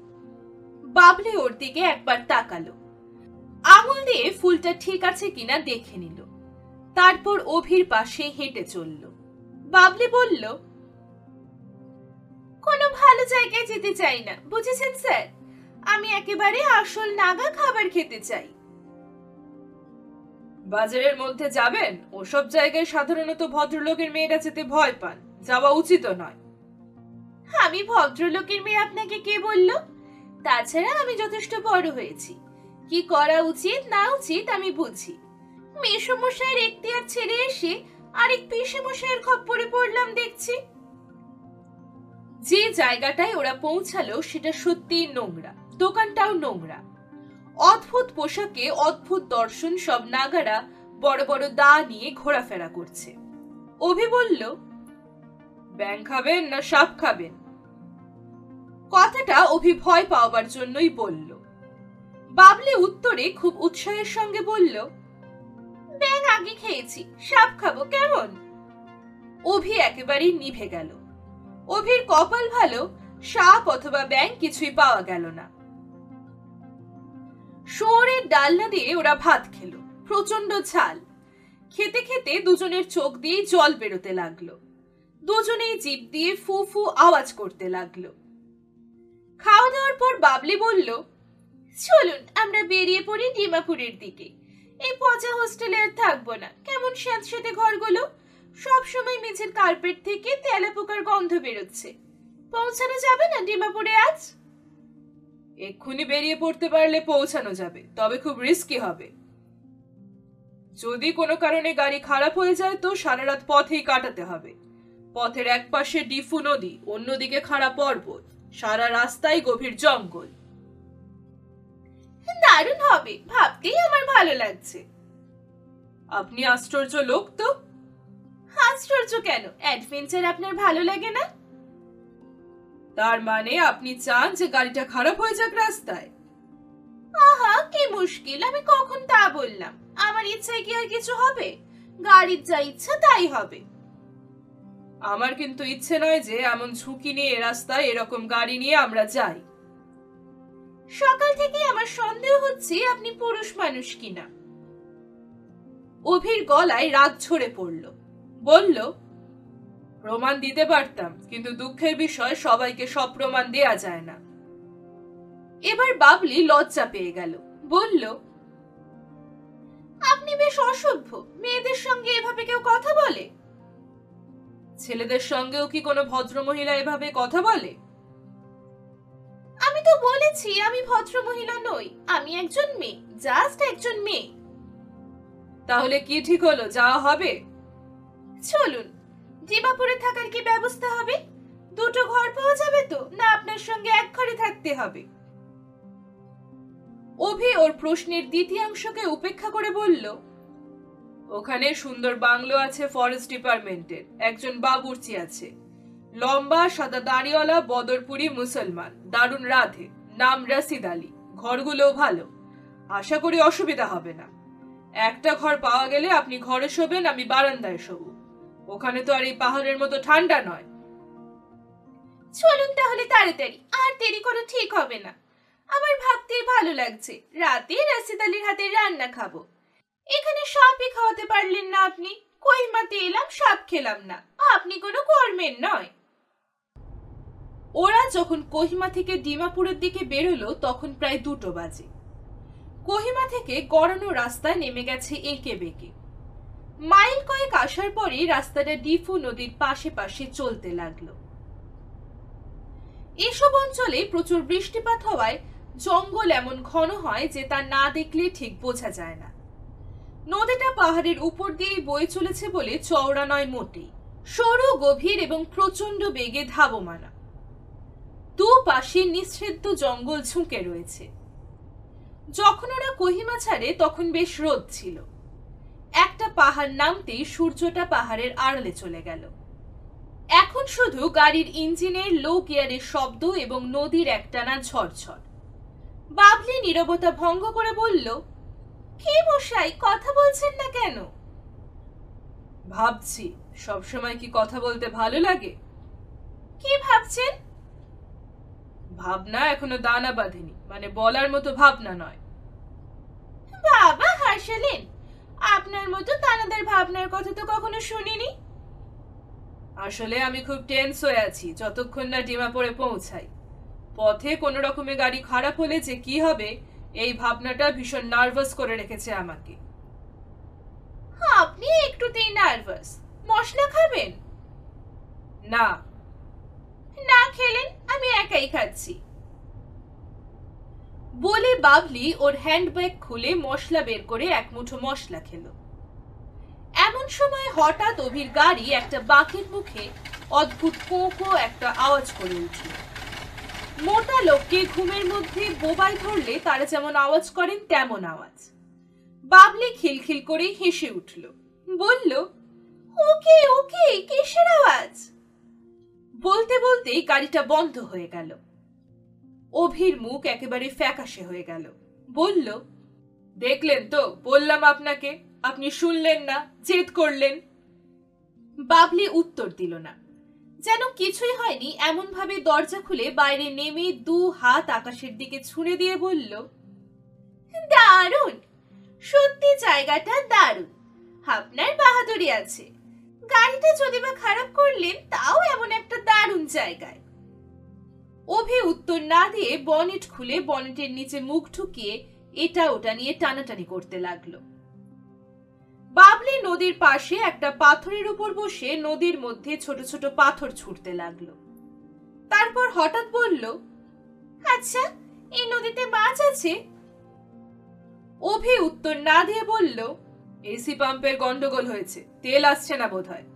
বাবলি ওর দিকে একবার তাকালো। আঙুল দিয়ে ফুলটা ঠিক আছে কিনা দেখে নিল। তারপর অভির পাশে হেঁটে চলল। বাবলি বলল কোনো ভালো জায়গায় যেতে চাই না বুঝেছেন স্যার? আমি একেবারে আসল নাগা খাবার খেতে চাই। বাজারের মধ্যে যাবেন? ওসব জায়গায় সাধারণত ভদ্রলোকের মেয়েরা যেতে ভয় পান যাওয়া উচিত নয়। আমি ভদ্রলোকের মেয়ে আপনাকে কে বলল? তাছাড়া আমি যথেষ্ট বড় হয়েছি। কি করা উচিত না উচিত আমি বুঝি। মেসমশাইয়ের এখতিয়ার ছেড়ে এসে আরেক পেশে মশাইয়ের খপ্পরে পড়লাম দেখছি। যে জায়গাটায় ওরা পৌঁছালো সেটা সত্যিই নোংরা। দোকানটাও নোংরা। অদ্ভুত পোশাকে অদ্ভুত দর্শন সব নাগারা বড় বড় দা নিয়ে ঘোরাফেরা করছে। অভি বলল, ব্যাং খাবেন না সাপ খাবেন? কথাটা অভি ভয় পাওয়ার জন্যই বলল। বাবলি উত্তরে খুব উৎসাহের সঙ্গে বলল, ব্যাং আগে খেয়েছি, সাপ খাব কেমন? অভি একেবারেই নিভে গেল। অভির কপাল ভালো, সাপ অথবা ব্যাং কিছুই পাওয়া গেল না। শুয়োরের ডালনা দিয়ে ওরা ভাত খেলো প্রচণ্ড ঝাল। খেতে খেতে দুজনের চোখ দিয়ে জল বেরোতে লাগল। দুজনেই জিভ দিয়ে ফু ফু আওয়াজ করতে লাগল। খাওয়া দাওয়ার পর বাবলি বলল, চলুন, আমরা বেরিয়ে পড়ি ডিমাপুরের দিকে। এই পচা হোস্টেলে আর থাকব না। কেমন স্যাঁতস্যাঁতে ঘরগুলো? সব সময় মেঝের কার্পেট থেকে তেলাপোকার গন্ধ বেরোচ্ছে। পৌঁছানো যাবে না ডিমাপুরে আজ? এক্ষুনি বেরিয়ে পড়তে পারলে পৌঁছানো যাবে, তবে খুব রিস্কি হবে। যদি কোনো কারণে গাড়ি খারাপ হয়ে যায় তো সারা রাত পথেই কাটাতে হবে। পথের এক পাশে ডিফু নদী, অন্যদিকে খাড়া পর্বত, সারা রাস্তায় গভীর জঙ্গল। দারুণ হবে, ভাবতেই আমার ভালো লাগছে। আপনি আশ্চর্য লোক তো। আশ্চর্য কেন? অ্যাডভেঞ্চার আপনার ভালো লাগে না? তার মানে আপনি চান যে গাড়িটা খারাপ হয়ে যাক রাস্তায়? আহা কি মুশকিল আমি কখন তা বললাম? আমার ইচ্ছায় কি আর কিছু হবে? গাড়ির যা ইচ্ছা তাই হবে। আমার কিন্তু ইচ্ছে নয় যে এমন ঝুঁকি নিয়ে এ রাস্তায় এরকম গাড়ি নিয়ে আমরা যাই। সকাল থেকে আমার সন্দেহ হচ্ছে আপনি পুরুষ মানুষ কিনা। অভির গলায় রাগ ঝরে পড়ল। বলল, প্রমাণ দিতে পারতাম, কিন্তু দুঃখের বিষয় সবাইকে সব প্রমাণ দেয়া যায় না। এবার বাবলি লজ্জা পেয়ে গেল, বলল, আপনি বেশ অসভ্য, মেয়েদের সঙ্গে এভাবে কেউ কথা বলে? ছেলেদের সঙ্গেও কি কোনো ভদ্রমহিলা এভাবে কথা বলে? আমি তো বলেছি, আমি ভদ্র মহিলা নই, আমি একজন মেয়ে, জাস্ট একজন মেয়ে। তাহলে কি ঠিক হলো, যাওয়া হবে? চলুন ডিমাপুরে থাকার কি ব্যবস্থা হবে? দুটো ঘর পাওয়া যাবে তো? না আপনার সঙ্গে এক ঘরে থাকতে হবে। অভি ওর প্রশ্নের দ্বিতীয়াংশকে উপেক্ষা করে বলল, ওখানে সুন্দর বাংলো আছে ফরেস্ট ডিপার্টমেন্টের। একজন বাবুর্চি আছে। লম্বা, সাদা দাড়িওয়ালা, বদরপুরি মুসলমান। দারুণ রাধে। নাম রাসিদ আলী। ঘরগুলোও ভালো। আশা করি অসুবিধা হবে না। একটা ঘর পাওয়া গেলে আপনি ঘরে শোবেন, আমি বারান্দায় শোবো। ওখানে তো আর এই পাহাড়ের মতো ঠান্ডা নয়। চলুন তাহলে তাড়াতাড়ি, আর দেরি করে ঠিক হবে না। আমার ভাবতেই ভালো লাগছে, রাতে রাশিদ আলীর হাতে রান্না খাব। এখানে সাপই খাওয়াতে পারলেন না আপনি কইমাতে এলাম সাপ খেলাম না। আপনি কোনো কর্মের নয়। ওরা যখন কোহিমা থেকে ডিমাপুরের দিকে বেরোলো, তখন প্রায় দুটো বাজে। কোহিমা থেকে গড়ানো রাস্তায় নেমে গেছে এঁকে বেঁকে। মাইল কয়েক আসার পরে রাস্তাটা ডিফু নদীর পাশে পাশে চলতে লাগল। এসব অঞ্চলে প্রচুর বৃষ্টিপাত হওয়ায় জঙ্গল এমন ঘন হয় যে তা না দেখলে ঠিক বোঝা যায় না। নদীটা পাহাড়ের উপর দিয়েই বয়ে চলেছে বলে চওড়া নয় মোটেই। সরু, গভীর এবং প্রচণ্ড বেগে ধাবমানা। দুপাশে নিঃছেদ্য জঙ্গল ঝুঁকে রয়েছে। যখন ওরা কোহিমা ছাড়ে তখন বেশ রোদ ছিল। একটা পাহাড় নামতেই সূর্যটা পাহাড়ের আড়ালে চলে গেল। এখন শুধু গাড়ির ইঞ্জিনের লো গিয়ারের শব্দ এবং নদীর একটানা ঝরঝর। বাবলি নীরবতা ভঙ্গ করে বলল, কি মশাই, কথা বলছেন না কেন? ভাবছি, সবসময় কি কথা বলতে ভালো লাগে? কি ভাবছেন? ভাবনা এখনও দানা বাঁধেনি মানে বলার মতো ভাবনা নয়। বাবা, হাসালেন। আপনার মতো তানাদের ভাবনার কথা তো কখনো শুনিনি? আসলে আমি খুব টেন্স হয়ে আছি যতক্ষণ না ডিমাপুরে পৌঁছাই। পথে কোনো রকমের গাড়ি খারাপ হলে যে কি হবে এই ভাবনাটা ভীষণ নার্ভাস করে রেখেছে আমাকে। আপনি একটু একটুতেই নার্ভাস মশলা খাবেন? না। না খেলেন আমি একাই খাচ্ছি। বলে বাবলি ওর হ্যান্ডব্যাগ খুলে মশলা বের করে এক মুঠো মশলা খেলো। এমন সময় হঠাৎ অভির গাড়ি একটা বাঁকের মুখে অদ্ভুত কোঁকো একটা আওয়াজ করে উঠল। মোটা লোককে ঘুমের মধ্যে বোবাই ধরলে তারা যেমন আওয়াজ করেন, তেমন আওয়াজ। বাবলি খিলখিল করে হেসে উঠল। বলল, ওকে ওকে, কিসের আওয়াজ? বলতে বলতেই গাড়িটা বন্ধ হয়ে গেল। অভির মুখ একেবারে ফ্যাকাশে হয়ে গেল। বলল, দেখলেন তো, বললাম আপনাকে, আপনি শুনলেন না, জেদ করলেন। বাবলি উত্তর দিল না। যেন কিছুই হয়নি এমন ভাবে দরজা খুলে বাইরে নেমে দু হাত আকাশের দিকে ছুঁড়ে দিয়ে বলল, দারুণ! সত্যি জায়গাটা দারুণ। আপনার বাহাদুরি আছে। গাড়িটা যদি বা খারাপ করলেন, তাও এমন একটা দারুণ জায়গায়। অভি উত্তর না দিয়ে বনেট খুলে বনেটের নিচে মুখ ঢুকিয়ে এটা ওটা নিয়ে টানাটানি করতে লাগল। বাবলি নদীর পাশে একটা পাথরের উপর বসে নদীর মধ্যে ছোট ছোট পাথর ছুটতে লাগল। তারপর হঠাৎ বলল আচ্ছা এই নদীতে মাছ আছে? অভি উত্তর না দিয়ে বলল, এসি পাম্পের গন্ডগোল হয়েছে, তেল আসছে না বোধহয়।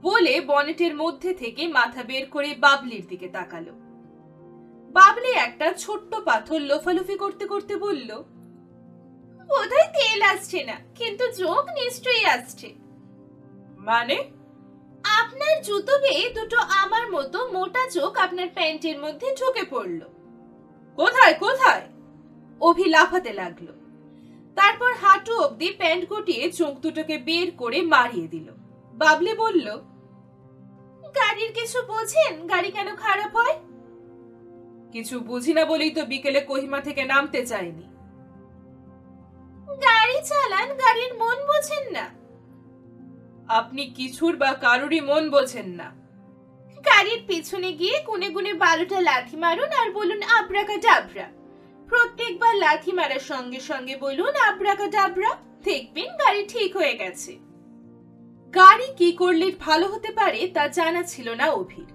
বলে বনেটের মধ্যে থেকে মাথা বের করে বাবলির দিকে তাকালো। একটা ছোট্ট পাথর লোফালুফি করতে করতে বলল বোধহয় তেল আসছে না কিন্তু যোগ নিশ্চয়ই আসছে। মানে? আপনার জুতো বেয়ে দুটো আমার মতো মোটা চোখ আপনার প্যান্টের মধ্যে ঢুকে পড়ল। কোথায় কোথায়? অভি লাফাতে লাগল। তারপর হাঁটু অবধি প্যান্ট গুটিয়ে চোখ দুটোকে বের করে মারিয়ে দিল। বাবলি বলল গাড়ির কিছু বোঝেন? গাড়ি কেন খারাপ হয়? কিছু বুঝি না বলেই তো বিকেলে কোহিমা থেকে নামতে চাইনি গাড়ি চালান গাড়ির মন বোঝেন না। আপনি কিছুর বা কারুরই মন বোঝেন না। গাড়ির পিছনে গিয়ে কোণে কোণে বারোটা লাথি মারুন আর বলুন আব্রাকা ডাবরা প্রত্যেকবার লাথি মারার সঙ্গে সঙ্গে বলুন আব্রাকা ডাবরা দেখবেন গাড়ি ঠিক হয়ে গেছে। গাড়ি কি করলে ভালো হতে পারে তা জানা ছিল না অভির।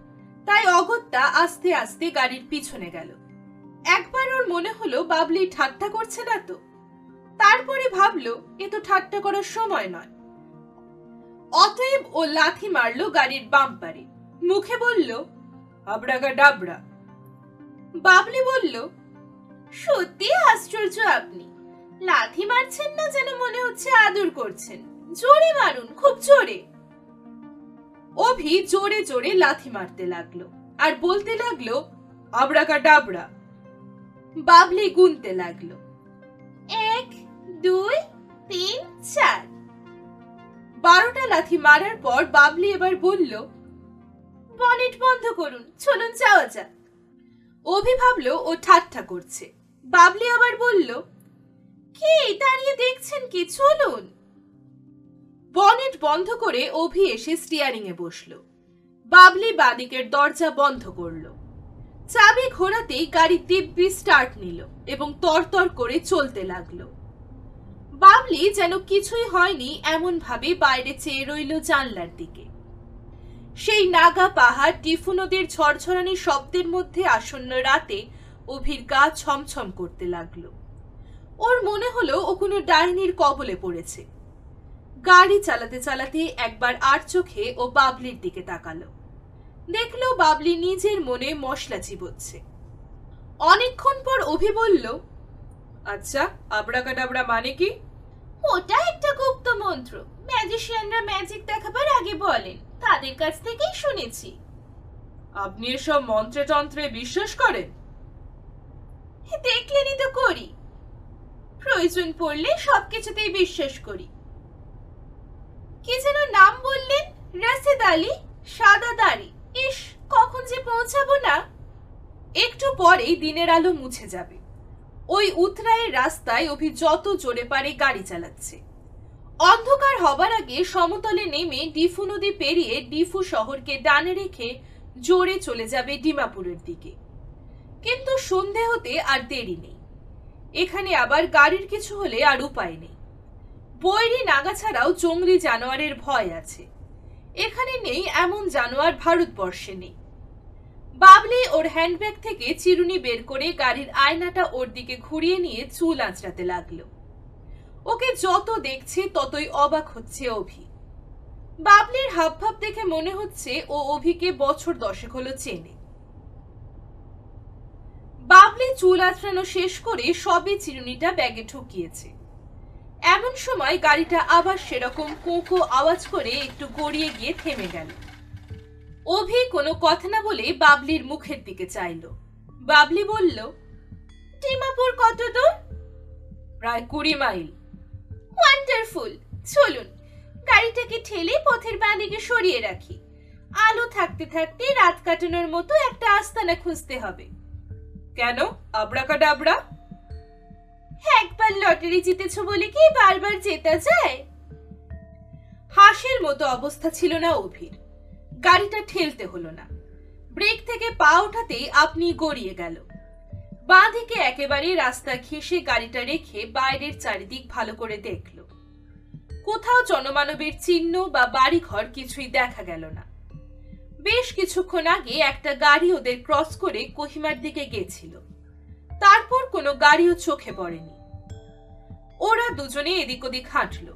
তাই অগত্যা আস্তে আস্তে গাড়ির পিছনে গেল। একবার ওর মনে হলো বাবলি ঠাট্টা করছে না তো। তারপরে ভাবলো, এ তো ঠাট্টা করার সময় নয়। অতএব ও লাথি মারলো গাড়ির বাম্পারে মুখে বলল আবরাগা ডাবরা বাবলি বলল, সত্যি আশ্চর্য আপনি। লাথি মারছেন না যেন মনে হচ্ছে আদর করছেন। জোরে মারুন, খুব জোরে। অভি জোরে জোরে লাথি মারতে লাগল আর বলতে লাগল আবরাগা ডাবরা বাবলি গুনতে লাগল, এক, দুই, তিন, চার। বারোটা লাথি মারার পর বাবলি এবার বলল, বনেট বন্ধ করুন, চলুন যাওয়া যাক। অভি ভাবলো ও ঠাট্টা করছে। বাবলি আবার বলল, কি দাঁড়িয়ে দেখছেন কি? চলুন। বনেট বন্ধ করে অভি এসে স্টিয়ারিং এ বসল। বাবলি বাদিকের দরজা বন্ধ করল। চাবি ঘোরাতেই গাড়ি দিব্যি স্টার্ট নিল এবং তরতর করে চলতে লাগল। বাবলি যেন কিছুই হয়নি এমন ভাবে বাইরে চেয়ে রইল জানলার দিকে। সেই নাগা পাহাড় টিফু নদীর ঝরঝরানি শব্দের মধ্যে আসন্ন রাতে অভির গা ছমছম করতে লাগল। ওর মনে হলো ও কোনো ডাইনির কবলে পড়েছে। গাড়ি চালাতে চালাতে একবার আর চোখে ও বাবলির দিকে তাকালো। দেখল বাবলি নিজের মনে মশলা চিবোচ্ছে। অনেকক্ষণ পর অভি বলল আচ্ছা আবরাগা ডাবরা মানে কি? ওটা একটা গুপ্ত মন্ত্র। ম্যাজিশিয়ানরা ম্যাজিক দেখাবার আগে বলেন। তাদের কাছ থেকেই শুনেছি। আপনি এসব মন্ত্রে তন্ত্রে বিশ্বাস করেন? দেখলেনই তো করি। প্রয়োজন পড়লে সবকিছুতেই বিশ্বাস করি। কি যেন নাম বললেন? রাশেদ আলী, সাদা দাড়ি। ইস, কখন যে পৌঁছাবো না? একটু পরেই দিনের আলো মুছে যাবে। ওই উতরায়ের রাস্তায় অভি যত জোরে পারে গাড়ি চালাচ্ছে। অন্ধকার হবার আগে সমতলে নেমে ডিফু নদী পেরিয়ে ডিফু শহরকে ডানে রেখে জোরে চলে যাবে ডিমাপুরের দিকে। কিন্তু সন্ধে হতে আর দেরি নেই। এখানে আবার গাড়ির কিছু হলে আর উপায় নেই। বৈরি নাগা ছাড়াও জঙ্গলি জানোয়ারের ভয় আছে। এখানে নেই এমন জানোয়ার ভারতবর্ষে নেই। বাবলি ওর হ্যান্ডব্যাগ থেকে চিরুনি বের করে গাড়ির আয়নাটা ওর দিকে ঘুরিয়ে নিয়ে চুল আঁচড়াতে লাগল। ওকে যত দেখছে ততই অবাক হচ্ছে অভি। বাবলির হাবভাব দেখে মনে হচ্ছে ও অভিকে বছর দশেক হলো চেনে। বাবলি চুল আঁচড়ানো শেষ করে সবে চিরুনিটা ব্যাগে ঢুকিয়েছে এমন সময় গাড়িটা আবার সেরকম কোঁকো আওয়াজ করে একটু গড়িয়ে গিয়ে থেমে গেল। অভি কোনো কথা না বলে বাবলির মুখের দিকে চাইল। বাবলি বলল, ডিমাপুর কত দূর? প্রায় কুড়ি মাইল। ওয়ান্ডারফুল। চলুন, গাড়িটাকে ঠেলে পথের বাঁদিকে সরিয়ে রাখি। আলো থাকতে থাকতে রাত কাটানোর মতো একটা আস্তানা খুঁজতে হবে। কেন? আবরাকা ডাবরা একবার লটারি জিতেছ বলে কি বারবার জেতা যায়? হাঁসের মতো অবস্থা ছিল না অভির। গাড়িটা ঠেলতে হলো না। ব্রেক থেকে পা ওঠাতেই আপনি গড়িয়ে গেল। বাঁ দিকে একেবারে রাস্তা ঘেঁষে গাড়িটা রেখে বাইরের চারিদিক ভালো করে দেখল। কোথাও জনমানবের চিহ্ন বা বাড়িঘর কিছুই দেখা গেল না। বেশ কিছুক্ষণ আগে একটা গাড়ি ওদের ক্রস করে কোহিমার দিকে গেছিল। তারপর কোনো গাড়িও চোখে পড়েনি। ওরা দুজনে এদিক ওদিক হাঁটলো।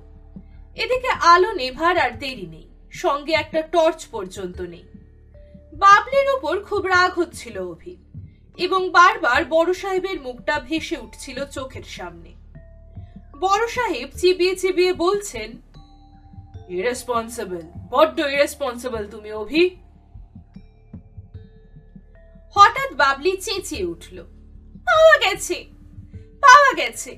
এদিকে আলো নেভার আর দেরি নেই, সঙ্গে একটা টর্চ পর্যন্ত নেই। বাবলির উপর খুব রাগ হচ্ছিল অভি, এবং বারবার বড় সাহেবের মুখটা ভেসে উঠছিল চোখের সামনে। বড় সাহেব চিবিয়ে চিবিয়ে বলছেন ইরেসপন্সিবল বড্ড ইরেসপন্সিবল তুমি অভি। হঠাৎ বাবলি চেঁচিয়ে উঠল, পাওয়া গেছে পাওয়া গেছে।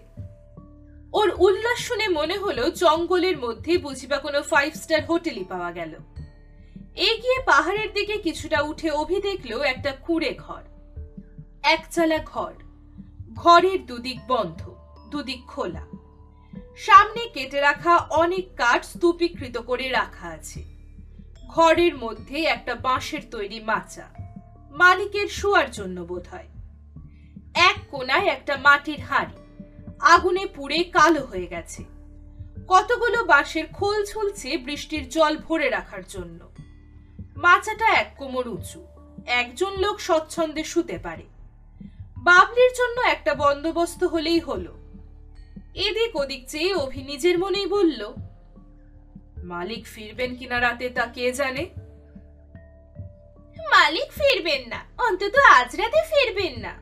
ওর উল্লাস শুনে মনে হলো জঙ্গলের মধ্যে বুঝিবা কোনো ফাইভ স্টার হোটেলই পাওয়া গেল। এগিয়ে পাহাড়ের দিকে কিছুটা উঠে অভি দেখল একটা কুঁড়ে ঘর। একচালা ঘর। ঘরের দুদিক বন্ধ, দুদিক খোলা। সামনে কেটে রাখা অনেক কাঠ স্তূপীকৃত করে রাখা আছে। ঘরের মধ্যে একটা বাঁশের তৈরি মাচা। মালিকের শোয়ার জন্য বোধ হয় এক কোনায় একটা মাটির হাঁড়ি। আগুনে পুড়ে কালো হয়ে গেছে। কতগুলো বাঁশের খোল ঝুলছে বৃষ্টির জল ভরে রাখার জন্য। মাচাটা এক কোমর উঁচু, একজন লোক স্বচ্ছন্দে শুতে পারে। বাবলির জন্য একটা বন্দোবস্ত হলেই হলো। এদিক ওদিক চেয়ে অভি নিজের মনেই বলল, মালিক ফিরবেন কিনা রাতে তা কে জানে? মালিক ফিরবেন না, অন্তত আজ রাতে ফিরবেন না।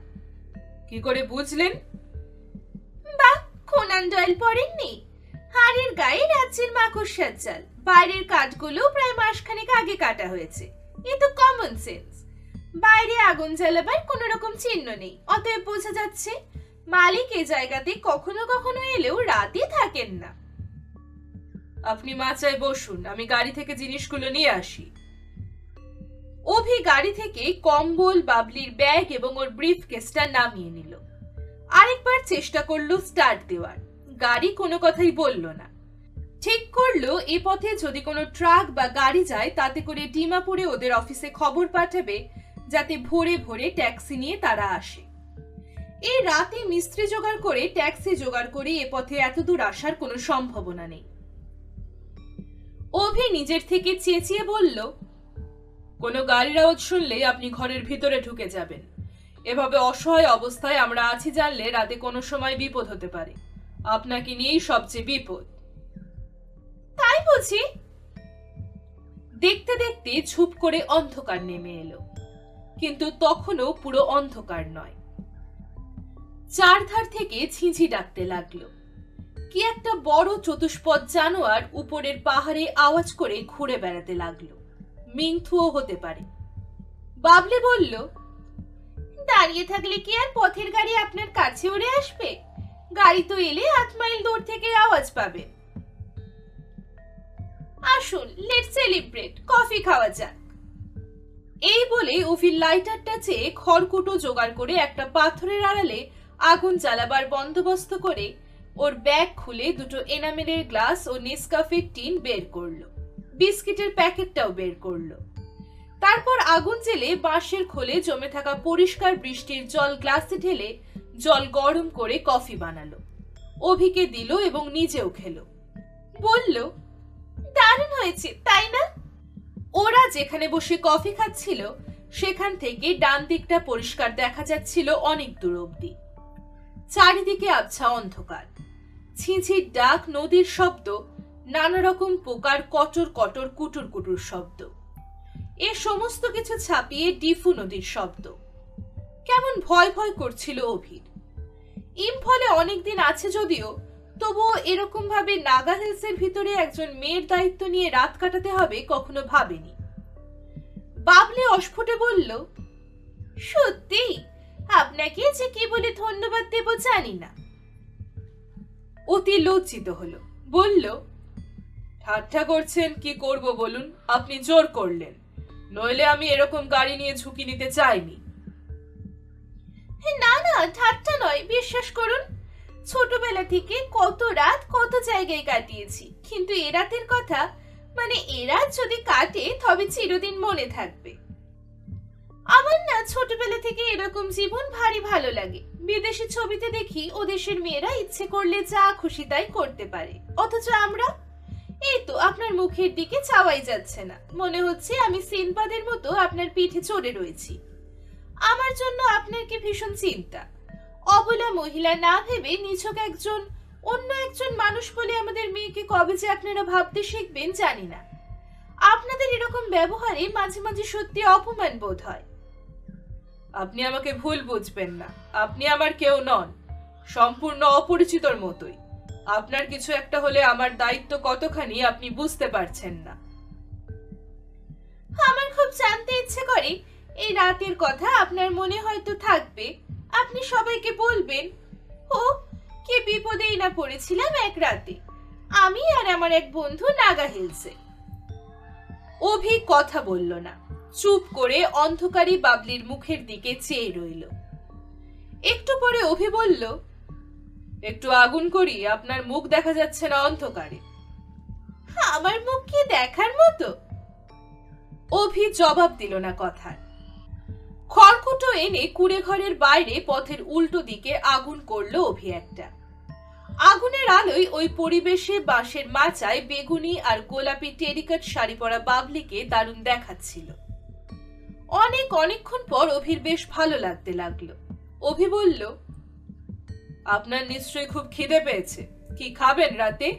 কি করে বুঝলেন? বা কোনান দয়াল পড়েননি? হাড়ের গায়ে রাজ্যের মাকড়সার চাল। বাইরের কাঠগুলো প্রায় মাসখানেক আগে কাটা হয়েছে। এ তো কমন সেন্স বাইরে আগুন জ্বালাবার কোন রকম চিহ্ন নেই। অতএব বোঝা যাচ্ছে, মালিক এ জায়গাতে কখনো কখনো এলেও রাতে থাকেন না। আপনি মাচায় বসুন, আমি গাড়ি থেকে জিনিসগুলো নিয়ে আসি। অভি গাড়ি থেকে কম্বল, বাবলির ব্যাগ এবং ওর ব্রিফ কেসটা নামিয়ে নিল। আরেকবার চেষ্টা করল স্টার্ট দেওয়ার। গাড়ি কোনো কথাই বলল না। ঠিক করল, এ পথে যদি কোনো ট্রাক বা গাড়ি যায়, তাতে করে ডিমাপুরে ওদের অফিসে খবর পাঠাবে, যাতে ভোরে ভোরে ট্যাক্সি নিয়ে তারা আসে। এই রাতে মিস্ত্রি জোগাড় করে ট্যাক্সি জোগাড় করে এ পথে এত দূর আসার কোনো সম্ভাবনা নেই। অভি নিজের থেকে চেঁচিয়ে বলল, কোনো গাড়ির আওয়াজ শুনলে আপনি ঘরের ভিতরে ঢুকে যাবেন। এভাবে অসহায় অবস্থায় আমরা আছি জানলে রাতে কোনো সময় বিপদ হতে পারে। আপনাকে নিয়েই সবচেয়ে বিপদ। তাই বুঝি? দেখতে দেখতে ঝুপ করে অন্ধকার নেমে এলো। কিন্তু তখনও পুরো অন্ধকার নয়। চারধার থেকে ছিঁঝি ডাকতে লাগল। কি একটা বড় চতুষ্পদ জানোয়ার উপরের পাহাড়ে আওয়াজ করে ঘুরে বেড়াতে লাগল। মিংথুও হতে পারে। বাবলি বলল দাঁড়িয়ে থাকলে কি আর পথের গাড়ি আপনার কাছে উড়ে আসবে? গাড়ি তো এলে আট মাইল দূর থেকে আওয়াজ পাবে। আসুন লেট সেলিব্রেট কফি খাওয়া যাক। এই বলে উফির লাইটারটা চেয়ে খড়কুটো জোগাড় করে একটা পাথরের আড়ালে আগুন জ্বালাবার বন্দোবস্ত করে ওর ব্যাগ খুলে দুটো এনামেলের গ্লাস ও নেসকাফের টিন বের করল। বিস্কিটের প্যাকেটটাও বের করল। তারপর আগুন জেলে বাঁশের খোলে জমে থাকা পরিষ্কার বৃষ্টির জল গ্লাসে ঢেলে জল গরম করে কফি বানালো। অভিকে দিল এবং নিজেও খেলো। বলল, দারুণ হয়েছে, তাই না? ওরা যেখানে বসে কফি খাচ্ছিল, সেখান থেকে ডান দিকটা পরিষ্কার দেখা যাচ্ছিল অনেক দূর অব্দি চারিদিকে আবছা অন্ধকার। ছিঁচির ডাক, নদীর শব্দ, নানা রকম পোকার কটর কটর কুটুর কুটুর শব্দ। এ সমস্ত কিছু ছাপিয়ে ডিফু নদীর শব্দ। কেমন ভয় ভয় করছিল অভির। ইম্ফলে অনেকদিন আছে যদিও, তবুও এরকম ভাবে নাগা হিলসের ভিতরে একজন মেয়ের দায়িত্ব নিয়ে রাত কাটাতে হবে কখনো ভাবেনি। বাবলি অস্ফুটে বলল, সত্যি? আপনাকে যে কি বলে ধন্যবাদ দেব জানি না। অতি লজ্জিত হলো, বলল, ঠাট্টা করছেন, কি করব বলুন? আপনি জোর করলেন। নইলে আমি এরকম গাড়ি নিয়ে ঝুঁকি নিতে চাইনি। না না, ঠাট্টা নয়, বিশ্বাস করুন। ছোটবেলা থেকে কত রাত কত জায়গায় কাটিয়েছি, কিন্তু এ রাতের কথা মানে এ রাত যদি কাটে, তবে চিরদিন মনে থাকবে। আমার না ছোটবেলা থেকে এরকম জীবন ভারী ভালো লাগে। বিদেশি ছবিতে দেখি ও দেশের মেয়েরা ইচ্ছে করলে যা খুশি তাই করতে পারে। অথচ আমরা এই তো আপনার মুখের দিকে চাওয়াই যাচ্ছে না। মনে হচ্ছে আমি সিনবাদের মতো আপনার পিঠে চড়ে রয়েছি। আমার জন্য আপনার কি ভীষণ চিন্তা? অবলা মহিলা না ভেবে নিছক একজন, অন্য একজন মানুষ বলে আমাদের মেয়েকে কবে যে আপনারা ভাবতে শিখবেন জানি না। আপনাদের এরকম ব্যবহারে মাঝে মাঝে সত্যি অপমান বোধ হয়। আপনি আমাকে ভুল বুঝবেন না। আপনি আমার কেউ নন। সম্পূর্ণ অপরিচিতর মতোই। আপনার কিছু একটা হলে আমার দায়িত্ব কতখানি আপনি বুঝতে পারছেন না। আমার খুব জানতে ইচ্ছে করে। এই রাতের কথা আপনার মনে হয়তো থাকবে। আপনি সবাইকে বলবেন, ও, কি বিপদেই না পড়েছিলাম এক রাতে। আমি আর আমার এক বন্ধু নাগা হিলসে। অভি কথা বলল না। চুপ করে অন্ধকারী বাবলির মুখের দিকে চেয়ে রইল। একটু পরে অভি বলল একটু আগুন করি, আপনার মুখ দেখা যাচ্ছে না অন্ধকারে। আমার মুখ কি দেখার মতো? অভি জবাব দিল না কথার। খড়কুটো এনে কুড়ে ঘরের বাইরে পথের উল্টো দিকে আগুন করল অভি একটা। আগুনের আলোয় ওই পরিবেশে বাঁশের মাচায় বেগুনি আর গোলাপি টেরিকাট শাড়ি পরা বাবলিকে দারুণ দেখাচ্ছিল। অনেক অনেকক্ষণ পর অভির বেশ ভালো লাগতে লাগল। অভি বলল আপনার নিশ্চয়ই খুব খিদে পেয়েছে। কি খাবেন রাতে?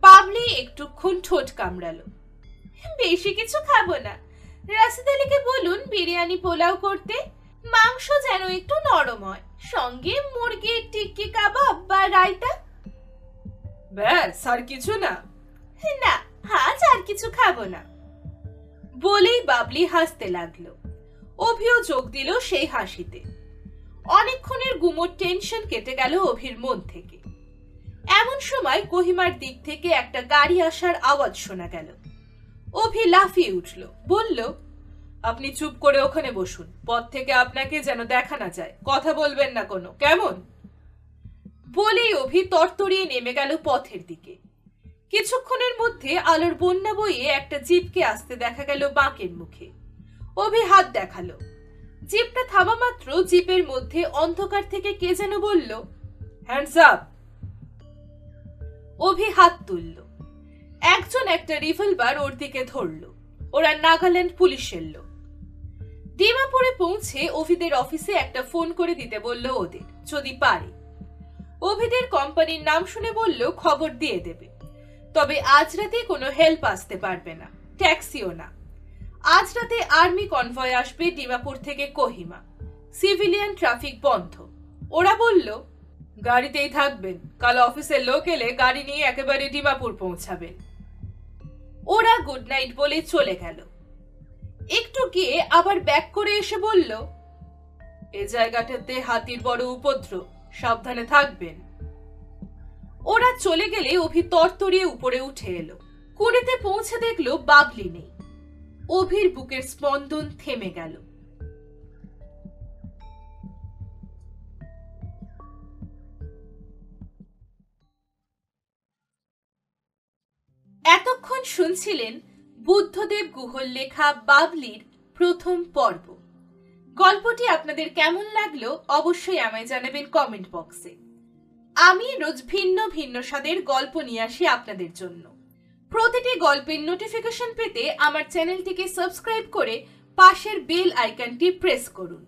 বাবলি একটুক্ষণ ঠোঁট কামড়ালো। বেশি কিছু খাব না। রাশিদ আলীকে বলুন বিরিয়ানি পোলাও করতে। মাংস যেন একটু নরম হয়। সঙ্গে মুরগির টিক্কি কাবাব বা রায়তা। ব্যাস, আর কিছু না। না, আজ আর কিছু খাব না। বলেই বাবলি হাসতে লাগল। অভিও যোগ দিল সেই হাসিতে। অনেকক্ষণের গুমোর টেনশন কেটে গেল অভির মন থেকে। এমন সময় কোহিমার দিক থেকে একটা গাড়ি আসার আওয়াজ শোনা গেল। অভি লাফিয়ে উঠল, বলল, আপনি চুপ করে ওখানে বসুন, পথ থেকে আপনাকে যেন দেখা না যায়, কথা বলবেন না কোনো, কেমন? বলেই অভি তরতরিয়ে নেমে গেল পথের দিকে। কিছুক্ষণের মধ্যে আলোর বন্যা বইয়ে একটা জিপকে আসতে দেখা গেল বাঁকের মুখে। অভি হাত দেখাল জিপটা থামা মাত্র জিপের মধ্যে অন্ধকার থেকে কে যেন বলল হ্যান্ডস আপ অভি হাত তুলল। একজন একটা রিভলভার ওর দিকে ধরল। ওরা নাগাল্যান্ড পুলিশের লোক। ডিমাপুরে পৌঁছে অভিদের অফিসে একটা ফোন করে দিতে বলল ওদের, যদি পারে। অভিদের কোম্পানির নাম শুনে বলল, খবর দিয়ে দেবে। তবে আজ রাতে কোনো হেল্প আসতে পারবে না, ট্যাক্সিও না। আজ রাতে আর্মি কনভয় আসবে ডিমাপুর থেকে কোহিমা। সিভিলিয়ান ট্রাফিক বন্ধ। ওরা বলল, গাড়িতেই থাকবেন। কাল অফিসের লোক এলে গাড়ি নিয়ে একেবারে ডিমাপুর পৌঁছাবেন ওরা গুড নাইট বলে চলে গেল। একটু গিয়ে আবার ব্যাক করে এসে বলল, এ জায়গাটাতে হাতির বড় উপদ্রব, সাবধানে থাকবেন। ওরা চলে গেলে অভি তরতরিয়ে উপরে উঠে এলো। কুড়িতে পৌঁছে দেখল বাবলি নেই। অভির বুকের স্পন্দন থেমে গেল। এতক্ষণ শুনছিলেন বুদ্ধদেব গুহর লেখা বাবলির প্রথম পর্ব। গল্পটি আপনাদের কেমন লাগল অবশ্যই আমায় জানাবেন কমেন্ট বক্সে। আমি রোজ ভিন্ন ভিন্ন স্বাদের গল্প নিয়ে আসি আপনাদের জন্য। প্রতিটি গল্পের নোটিফিকেশন পেতে আমার চ্যানেলটিকে সাবস্ক্রাইব করে পাশের বেল আইকনটি প্রেস করুন।